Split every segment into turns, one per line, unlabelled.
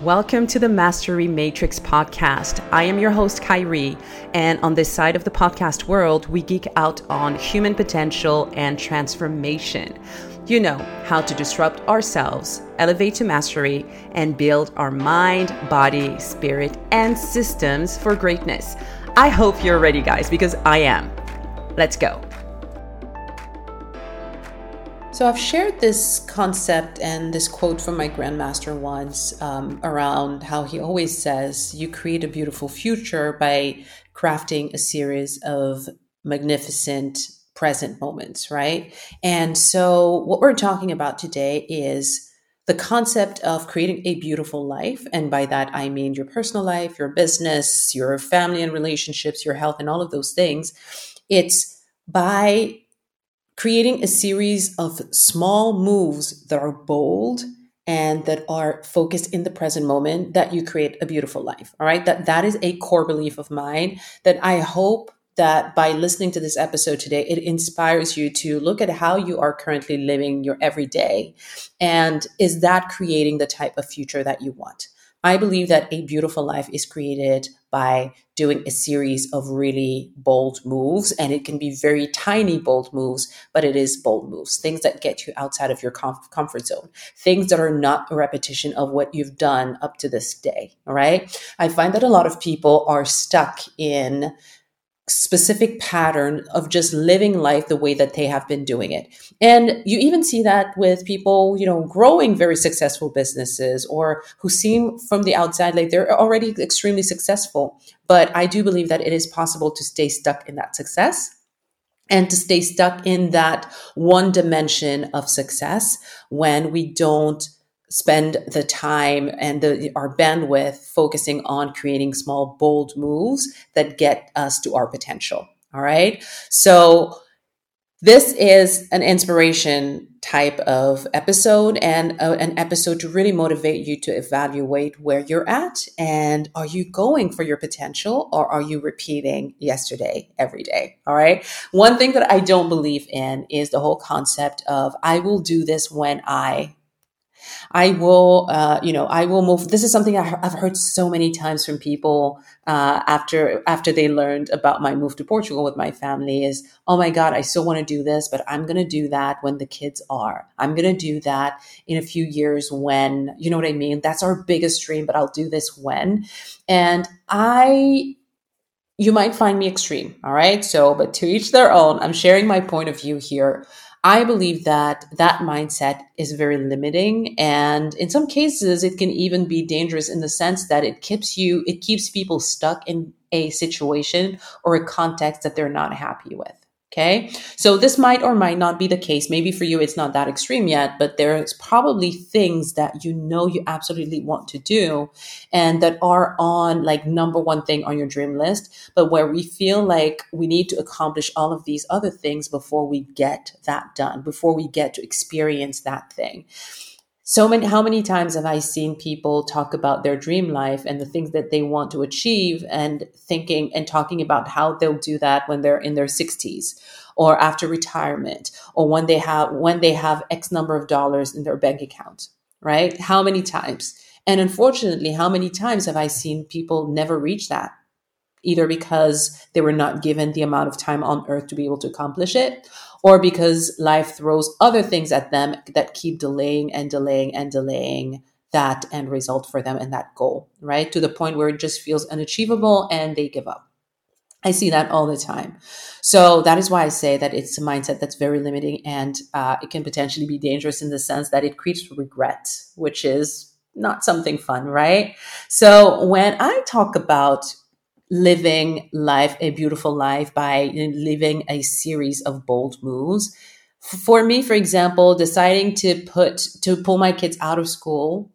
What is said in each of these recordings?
Welcome to the Mastery Matrix podcast. I am your host, Khairy, and on this side of the podcast world, we geek out on human potential and transformation. You know how to disrupt ourselves, elevate to mastery, and build our mind, body, spirit, and systems for greatness. I hope you're ready, guys, because I am. Let's go. So, I've shared this concept and this quote from my grandmaster once um, around how he always says, You create a beautiful future by crafting a series of magnificent present moments, right? And so, what we're talking about today is the concept of creating a beautiful life. And by that, I mean your personal life, your business, your family and relationships, your health, and all of those things. It's by creating a series of small moves that are bold and that are focused in the present moment that you create a beautiful life all right? That that is a core belief of mine that i hope that by listening to this episode today it inspires you to look at how you are currently living your everyday. And is that creating the type of future that you want? I believe that a beautiful life is created by doing a series of really bold moves. And it can be very tiny bold moves, but it is bold moves, things that get you outside of your comf- comfort zone, things that are not a repetition of what you've done up to this day. All right. I find that a lot of people are stuck in specific pattern of just living life the way that they have been doing it. And you even see that with people, you know, growing very successful businesses or who seem from the outside like they're already extremely successful. But I do believe that it is possible to stay stuck in that success and to stay stuck in that one dimension of success when we don't spend the time and the, our bandwidth focusing on creating small, bold moves that get us to our potential. All right. So this is an inspiration type of episode and uh, an episode to really motivate you to evaluate where you're at and are you going for your potential or are you repeating yesterday every day all right one thing that i don't believe in is the whole concept of i will do this when i I will, uh, you know, I will move. This is something I've heard so many times from people uh, after after they learned about my move to Portugal with my family. Is oh my god, I still want to do this, but I'm going to do that when the kids are. I'm going to do that in a few years when you know what I mean. That's our biggest dream, but I'll do this when. And I you might find me extreme. All right. So, but to each their own, I'm sharing my point of view here. I believe that that mindset is very limiting. And in some cases, it can even be dangerous in the sense that it keeps you, it keeps people stuck in a situation or a context that they're not happy with. Okay. So this might or might not be the case. Maybe for you, it's not that extreme yet, but there's probably things that you know you absolutely want to do and that are on like number one thing on your dream list, but where we feel like we need to accomplish all of these other things before we get that done, before we get to experience that thing so many how many times have i seen people talk about their dream life and the things that they want to achieve and thinking and talking about how they'll do that when they're in their 60s or after retirement or when they have when they have x number of dollars in their bank account right? How many times? And unfortunately how many times have i seen people never reach that either because they were not given the amount of time on earth to be able to accomplish it or because life throws other things at them that keep delaying and delaying and delaying that end result for them and that goal, right? To the point where it just feels unachievable and they give up. I see that all the time. So that is why I say that it's a mindset that's very limiting and uh, it can potentially be dangerous in the sense that it creates regret, which is not something fun, right? So when I talk about living life, a beautiful life, by living a series of bold moves. For me, for example, deciding to put to pull my kids out of school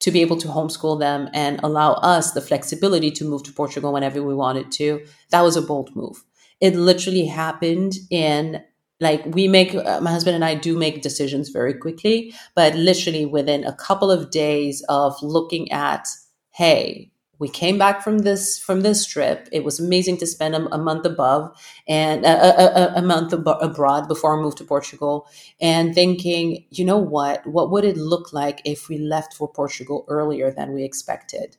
to be able to homeschool them and allow us the flexibility to move to Portugal whenever we wanted to, that was a bold move. It literally happened in like we make uh, my husband and I do make decisions very quickly, but literally within a couple of days of looking at, hey, we came back from this from this trip. It was amazing to spend a, a month above and a, a, a month ab- abroad before I moved to Portugal, and thinking, you know what, what would it look like if we left for Portugal earlier than we expected?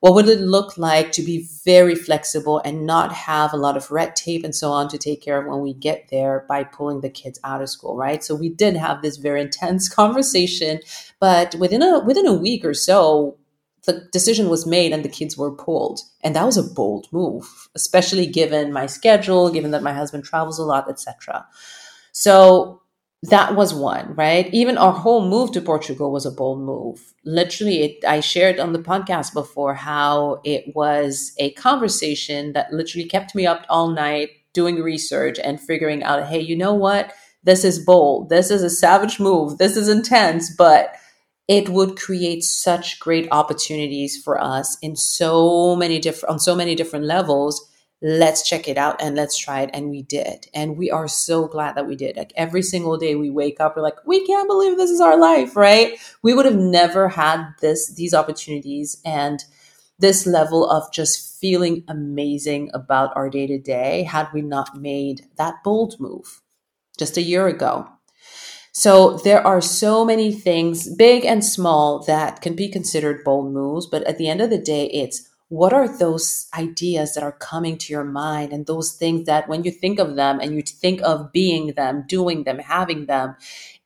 What would it look like to be very flexible and not have a lot of red tape and so on to take care of when we get there by pulling the kids out of school, right? So we did have this very intense conversation, but within a within a week or so, the decision was made and the kids were pulled. And that was a bold move, especially given my schedule, given that my husband travels a lot, etc. So that was one, right? Even our whole move to Portugal was a bold move. Literally, it, I shared on the podcast before how it was a conversation that literally kept me up all night doing research and figuring out, hey, you know what? This is bold. This is a savage move. This is intense, but it would create such great opportunities for us in so many different on so many different levels. Let's check it out and let's try it. And we did. And we are so glad that we did. Like every single day we wake up we're like we can't believe this is our life right? We would have never had this these opportunities and this level of just feeling amazing about our day to day had we not made that bold move just a year ago so there are so many things, big and small, that can be considered bold moves. But at the end of the day, it's what are those ideas that are coming to your mind and those things that when you think of them and you think of being them, doing them, having them,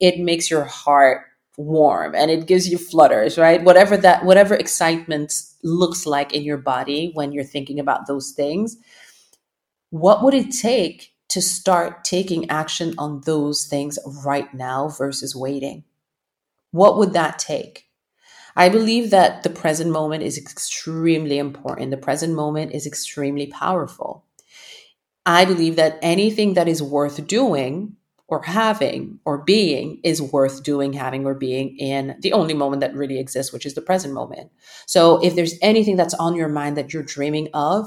it makes your heart warm and it gives you flutters, right? Whatever that, whatever excitement looks like in your body when you're thinking about those things. What would it take to start taking action on those things right now versus waiting? What would that take? I believe that the present moment is extremely important. The present moment is extremely powerful. I believe that anything that is worth doing or having or being is worth doing, having, or being in the only moment that really exists, which is the present moment. So if there's anything that's on your mind that you're dreaming of,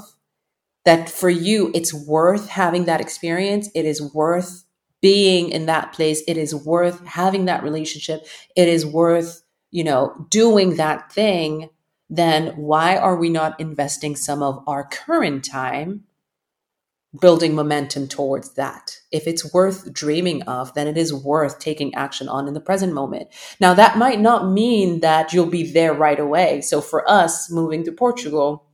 that for you, it's worth having that experience. It is worth being in that place. It is worth having that relationship. It is worth, you know, doing that thing. Then why are we not investing some of our current time building momentum towards that? If it's worth dreaming of, then it is worth taking action on in the present moment. Now, that might not mean that you'll be there right away. So for us moving to Portugal,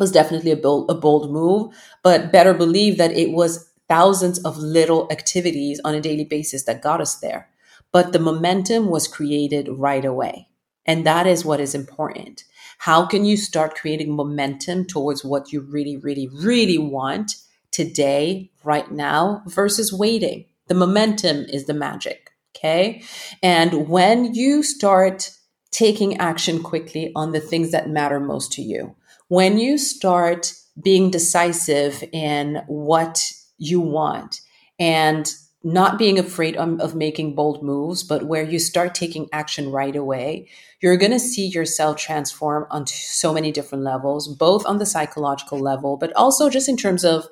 was definitely a bold, a bold move, but better believe that it was thousands of little activities on a daily basis that got us there. But the momentum was created right away. And that is what is important. How can you start creating momentum towards what you really, really, really want today, right now, versus waiting? The momentum is the magic. Okay. And when you start taking action quickly on the things that matter most to you, when you start being decisive in what you want and not being afraid of, making bold moves, but where you start taking action right away, you're going to see yourself transform on so many different levels, both on the psychological level, but also just in terms of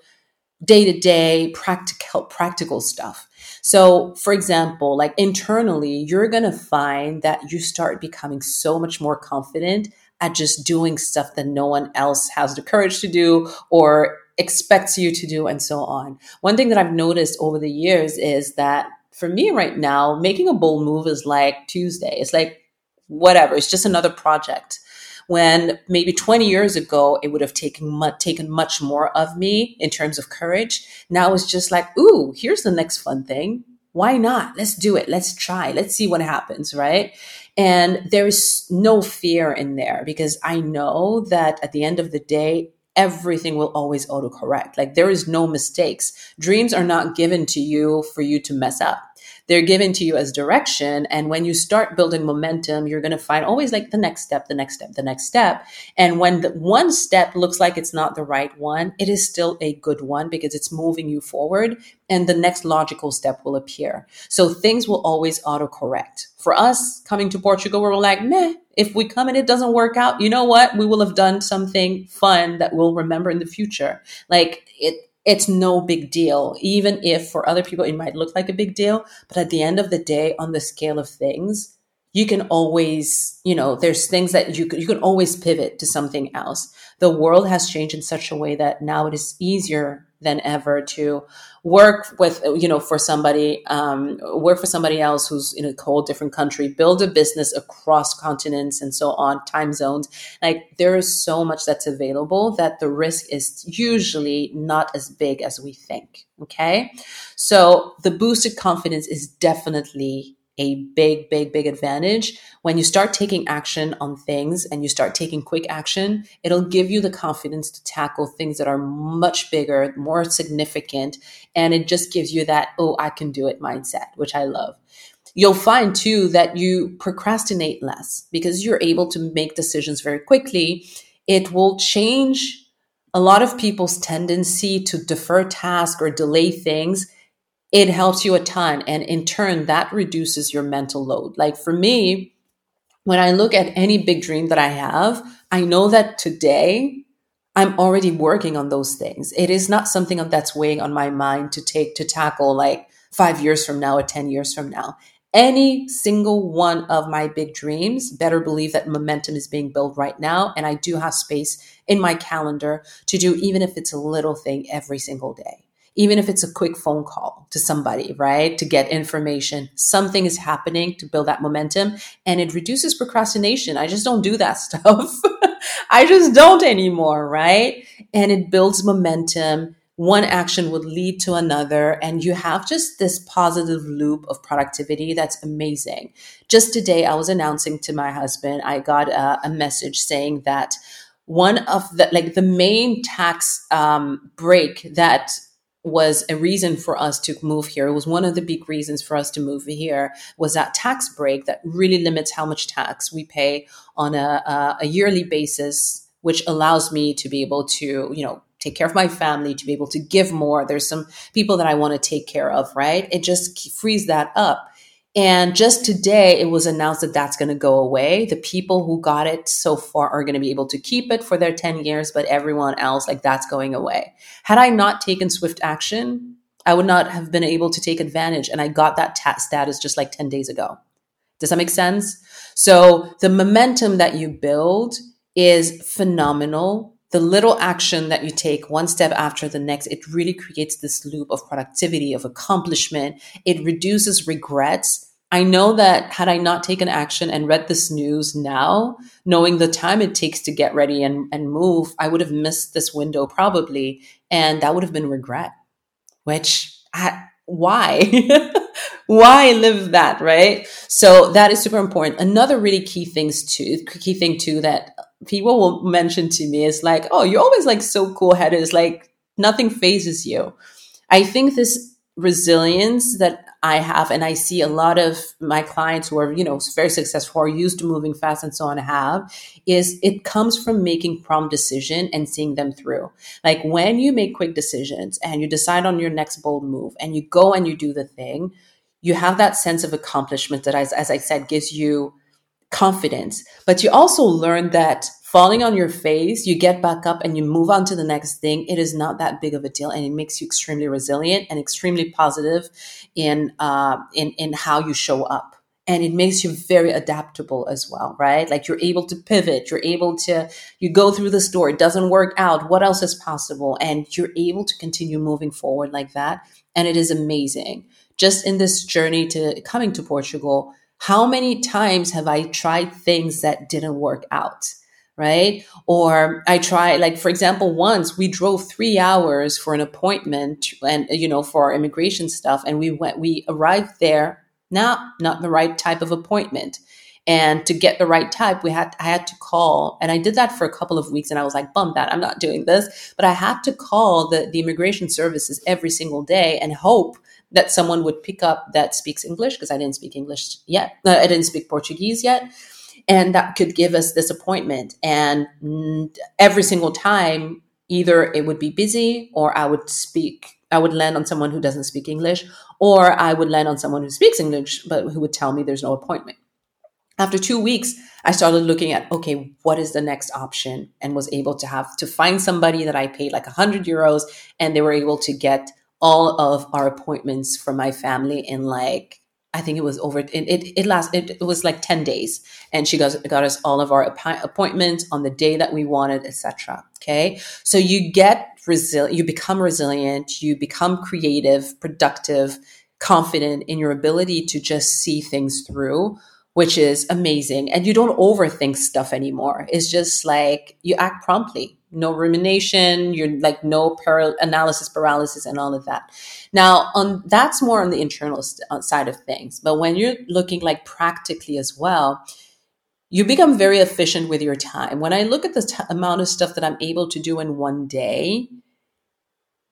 day to day practical practical stuff. So, for example, like internally, you're going to find that you start becoming so much more confident at just doing stuff that no one else has the courage to do or expects you to do and so on. One thing that I've noticed over the years is that for me right now, making a bold move is like Tuesday. It's like whatever, it's just another project. When maybe 20 years ago, it would have taken much, taken much more of me in terms of courage. Now it's just like, ooh, here's the next fun thing. Why not? Let's do it. Let's try. Let's see what happens, right? And there's no fear in there because I know that at the end of the day, everything will always autocorrect. Like there is no mistakes. Dreams are not given to you for you to mess up they're given to you as direction. And when you start building momentum, you're going to find always like the next step, the next step, the next step. And when the one step looks like it's not the right one, it is still a good one because it's moving you forward and the next logical step will appear. So things will always autocorrect. For us coming to Portugal, we're like, meh, if we come and it doesn't work out, you know what? We will have done something fun that we'll remember in the future. Like it, it's no big deal, even if for other people it might look like a big deal. But at the end of the day, on the scale of things, you can always, you know, there's things that you you can always pivot to something else. The world has changed in such a way that now it is easier than ever to work with you know for somebody um, work for somebody else who's in a whole different country build a business across continents and so on time zones. Like there is so much that's available that the risk is usually not as big as we think okay? So the boosted confidence is definitely a big, big, big advantage. When you start taking action on things and you start taking quick action, it'll give you the confidence to tackle things that are much bigger, more significant. And it just gives you that, oh, I can do it mindset, which I love. You'll find too that you procrastinate less because you're able to make decisions very quickly. It will change a lot of people's tendency to defer tasks or delay things it helps you a ton. And in turn, that reduces your mental load. Like for me, when I look at any big dream that I have, I know that today I'm already working on those things. It is not something that's weighing on my mind to take to tackle like five years from now or 10 years from now. Any single one of my big dreams, better believe that momentum is being built right now. And I do have space in my calendar to do, even if it's a little thing every single day even if it's a quick phone call to somebody, right? To get information, something is happening to build that momentum and it reduces procrastination. I just don't do that stuff. I just don't anymore, right? And it builds momentum. One action would lead to another, and you have just this positive loop of productivity that's amazing. Just today, I was announcing to my husband, I got a, a message saying that one of the like the main tax um, break that was a reason for us to move here. It was one of the big reasons for us to move here was that tax break that really limits how much tax we pay on a, a, yearly basis, which allows me to be able to, you know, take care of my family, to be able to give more. There's some people that I want to take care of, right? It just frees that up. And just today, it was announced that that's going to go away. The people who got it so far are going to be able to keep it for their 10 years, but everyone else, like that's going away. Had I not taken swift action, I would not have been able to take advantage. And I got that ta- status just like 10 days ago. Does that make sense? So the momentum that you build is phenomenal the little action that you take one step after the next, it really creates this loop of productivity, of accomplishment. It reduces regrets. I know that had I not taken action and read this news now, knowing the time it takes to get ready and, and move, I would have missed this window probably. And that would have been regret, which I, why? why live that, right? So that is super important. Another really key things too, key thing too that people will mention to me is like, oh, you're always like so cool headed. It's like nothing fazes you. I think this resilience that I have, and I see a lot of my clients who are, you know, very successful, who are used to moving fast and so on have, is it comes from making prompt decision and seeing them through. Like when you make quick decisions and you decide on your next bold move and you go and you do the thing, you have that sense of accomplishment that, as, as I said, gives you confidence. But you also learn that falling on your face, you get back up and you move on to the next thing. It is not that big of a deal, and it makes you extremely resilient and extremely positive in uh, in in how you show up. And it makes you very adaptable as well, right? Like you're able to pivot, you're able to, you go through the store, it doesn't work out. What else is possible? And you're able to continue moving forward like that. And it is amazing. Just in this journey to coming to Portugal, how many times have I tried things that didn't work out? Right. Or I try, like, for example, once we drove three hours for an appointment and, you know, for our immigration stuff. And we went, we arrived there, not, not the right type of appointment. And to get the right type, we had, I had to call and I did that for a couple of weeks and I was like, bump that. I'm not doing this, but I had to call the, the immigration services every single day and hope that someone would pick up that speaks English because I didn't speak English yet. Uh, I didn't speak Portuguese yet. And that could give us this appointment. And every single time, either it would be busy or I would speak, I would land on someone who doesn't speak English, or I would land on someone who speaks English, but who would tell me there's no appointment. After two weeks, I started looking at, okay, what is the next option? And was able to have to find somebody that I paid like 100 euros and they were able to get all of our appointments for my family in like I think it was over. It it, it it was like ten days, and she got got us all of our appointments on the day that we wanted, etc. Okay, so you get resilient, you become resilient, you become creative, productive, confident in your ability to just see things through, which is amazing. And you don't overthink stuff anymore. It's just like you act promptly no rumination you're like no par- analysis paralysis and all of that now on that's more on the internal st- uh, side of things but when you're looking like practically as well you become very efficient with your time when i look at the t- amount of stuff that i'm able to do in one day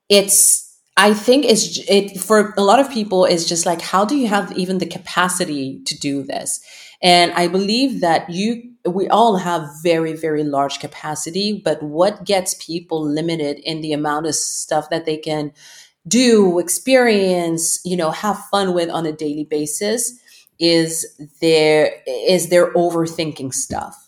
it's I think it's it for a lot of people is just like how do you have even the capacity to do this? And I believe that you we all have very very large capacity, but what gets people limited in the amount of stuff that they can do, experience, you know, have fun with on a daily basis is their is their overthinking stuff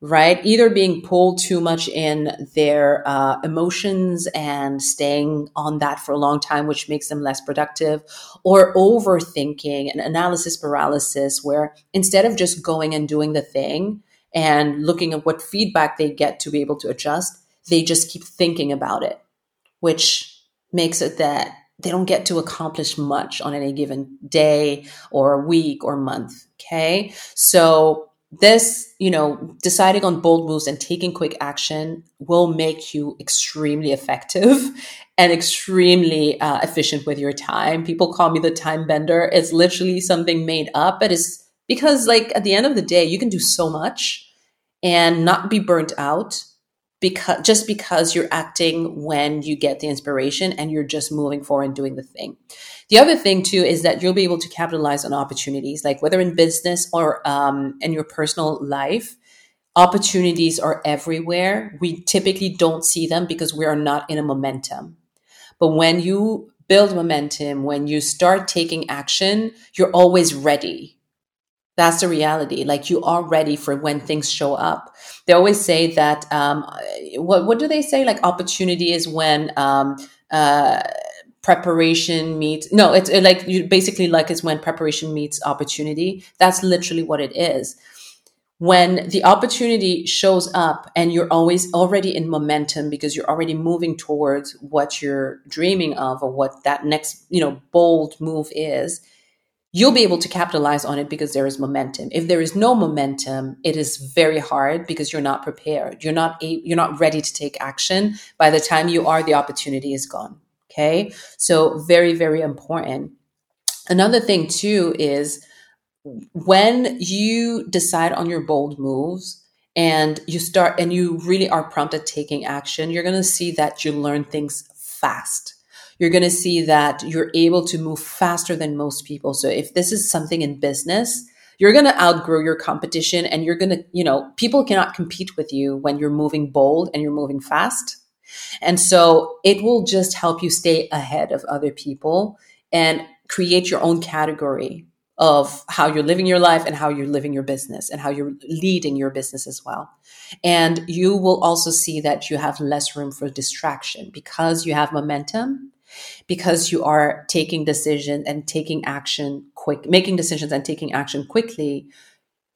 right? Either being pulled too much in their uh, emotions and staying on that for a long time, which makes them less productive, or overthinking and analysis paralysis, where instead of just going and doing the thing and looking at what feedback they get to be able to adjust, they just keep thinking about it, which makes it that they don't get to accomplish much on any given day or week or month. Okay. So this, you know, deciding on bold moves and taking quick action will make you extremely effective and extremely uh, efficient with your time. People call me the time bender. It's literally something made up, but it's because, like, at the end of the day, you can do so much and not be burnt out because just because you're acting when you get the inspiration and you're just moving forward and doing the thing. The other thing too is that you'll be able to capitalize on opportunities, like whether in business or um, in your personal life. Opportunities are everywhere. We typically don't see them because we are not in a momentum. But when you build momentum, when you start taking action, you're always ready. That's the reality. Like you are ready for when things show up. They always say that. Um, what what do they say? Like opportunity is when um, uh, preparation meets no it's like you basically like it's when preparation meets opportunity that's literally what it is when the opportunity shows up and you're always already in momentum because you're already moving towards what you're dreaming of or what that next you know bold move is you'll be able to capitalize on it because there is momentum if there is no momentum it is very hard because you're not prepared you're not a, you're not ready to take action by the time you are the opportunity is gone Okay. So very, very important. Another thing too is when you decide on your bold moves and you start and you really are prompted taking action, you're going to see that you learn things fast. You're going to see that you're able to move faster than most people. So if this is something in business, you're going to outgrow your competition and you're going to, you know, people cannot compete with you when you're moving bold and you're moving fast and so it will just help you stay ahead of other people and create your own category of how you're living your life and how you're living your business and how you're leading your business as well. And you will also see that you have less room for distraction because you have momentum, because you are taking decisions and taking action quick, making decisions and taking action quickly.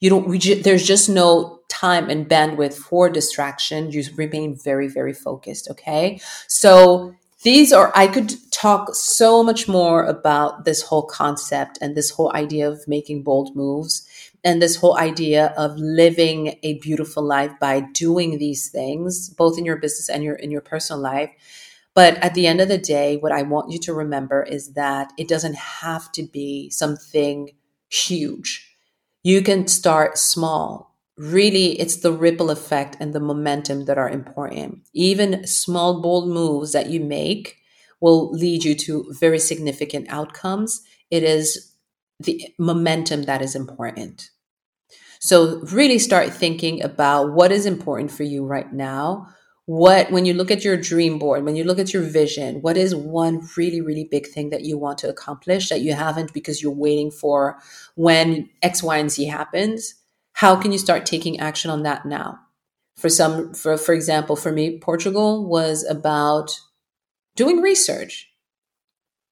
You don't, there's just no time and bandwidth for distraction, you remain very, very focused. Okay. So these are, I could talk so much more about this whole concept and this whole idea of making bold moves and this whole idea of living a beautiful life by doing these things, both in your business and your, in your personal life. But at the end of the day, what I want you to remember is that it doesn't have to be something huge. You can start small really it's the ripple effect and the momentum that are important. Even small, bold moves that you make will lead you to very significant outcomes. It is the momentum that is important. So really start thinking about what is important for you right now. What, when you look at your dream board, when you look at your vision, what is one really, really big thing that you want to accomplish that you haven't because you're waiting for when X, Y, and Z happens? how can you start taking action on that now? For some, for, for example, for me, Portugal was about doing research.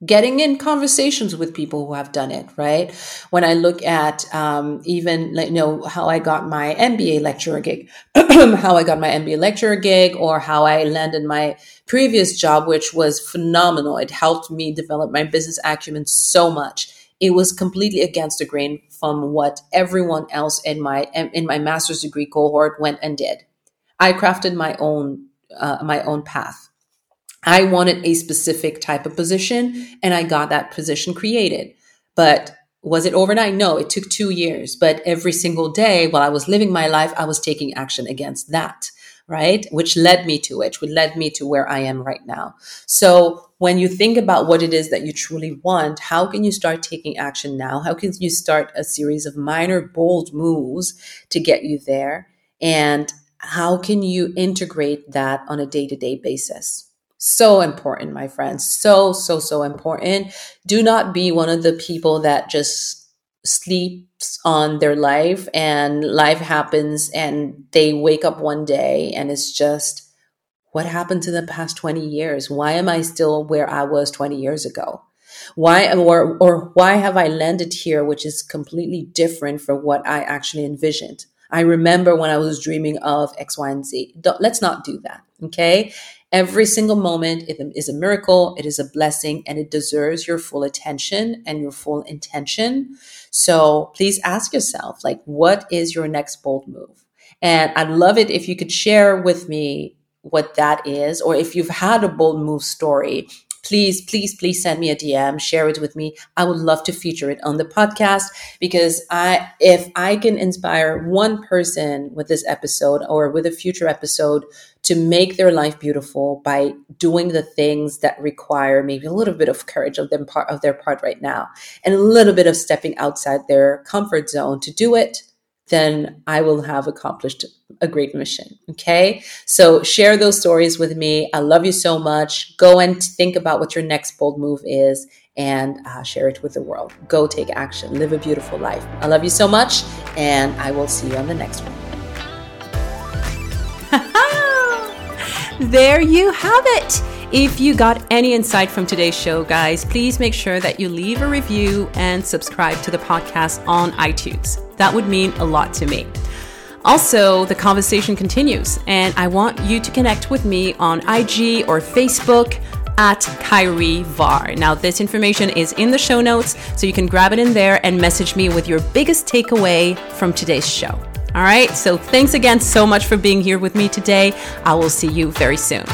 Getting in conversations with people who have done it right? When i look at um, even you know how i got my mba lecturer gig how i got my mba lecturer gig or how i landed my previous job which was phenomenal. It helped me develop my business acumen so much. It was completely against the grain from what everyone else in my in my master's degree cohort went and did. I crafted my own uh, my own path I wanted a specific type of position and I got that position created. But was it overnight? No, it took two years. But every single day while I was living my life, I was taking action against that, right? Which led me to it, which led me to where I am right now. So when you think about what it is that you truly want, how can you start taking action now? How can you start a series of minor, bold moves to get you there? And how can you integrate that on a day to day basis? So important, my friends. So, so, so important. Do not be one of the people that just sleeps on their life and life happens and they wake up one day and it's just, what happened to the past 20 years? Why am I still where I was 20 years ago? Why or or why have I landed here which is completely different from what I actually envisioned? I remember when I was dreaming of X, Y, and Z. Don't, let's not do that. Okay. Every single moment is a miracle, it is a blessing, and it deserves your full attention and your full intention. So please ask yourself, like, what is your next bold move? And I'd love it if you could share with me what that is, or if you've had a bold move story please, please, please send me a DM, share it with me. I would love to feature it on the podcast because I, if I can inspire one person with this episode or with a future episode to make their life beautiful by doing the things that require maybe a little bit of courage of them part of their part right now and a little bit of stepping outside their comfort zone to do it then I will have accomplished a great mission. Okay. So share those stories with me. I love you so much. Go and think about what your next bold move is and uh, share it with the world. Go take action. Live a beautiful life. I love you so much. And I will see you on the next one.
there you have it. If you got any insight from today's show, guys, please make sure that you leave a review and subscribe to the podcast on iTunes. That would mean a lot to me. Also, the conversation continues, and I want you to connect with me on IG or Facebook at Khairy Varre. Now, this information is in the show notes, so you can grab it in there and message me with your biggest takeaway from today's show. All right, so thanks again so much for being here with me today. I will see you very soon.